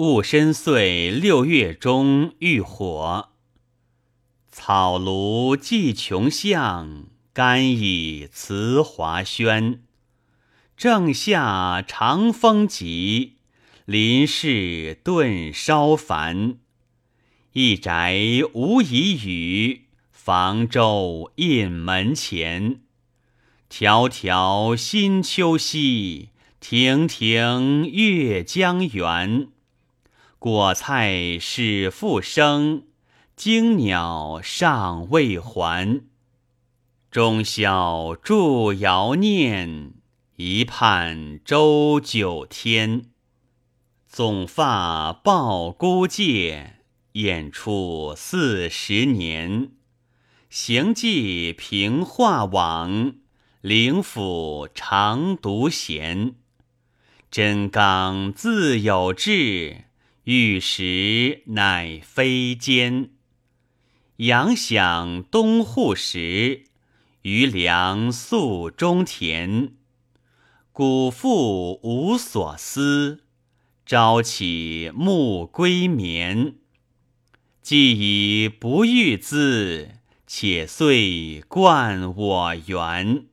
戊申岁六月中遇火，草庐寄穷巷，甘以辞华轩。正夏长风急，林氏顿稍烦。一宅无遗语，房舟印门前。迢迢新秋夕，亭亭月将圆。果菜始复生，惊鸟尚未还。中宵著遥念，一盼周九天。总发报孤介，燕出四十年。行迹平化往。灵府常独闲，真刚自有志，玉石乃非坚。羊响东户时，余粮宿中田。古妇无所思，朝起暮归眠。既已不遇兹，且遂贯我园。